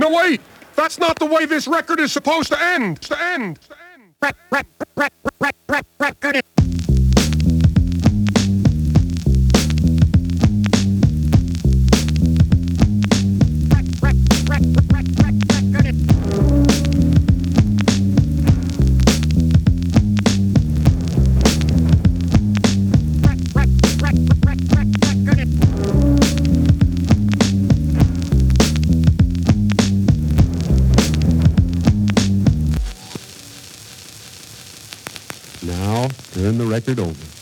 No, wait! That's not the way this record is supposed to end! To end! To end! Now, turn the record over.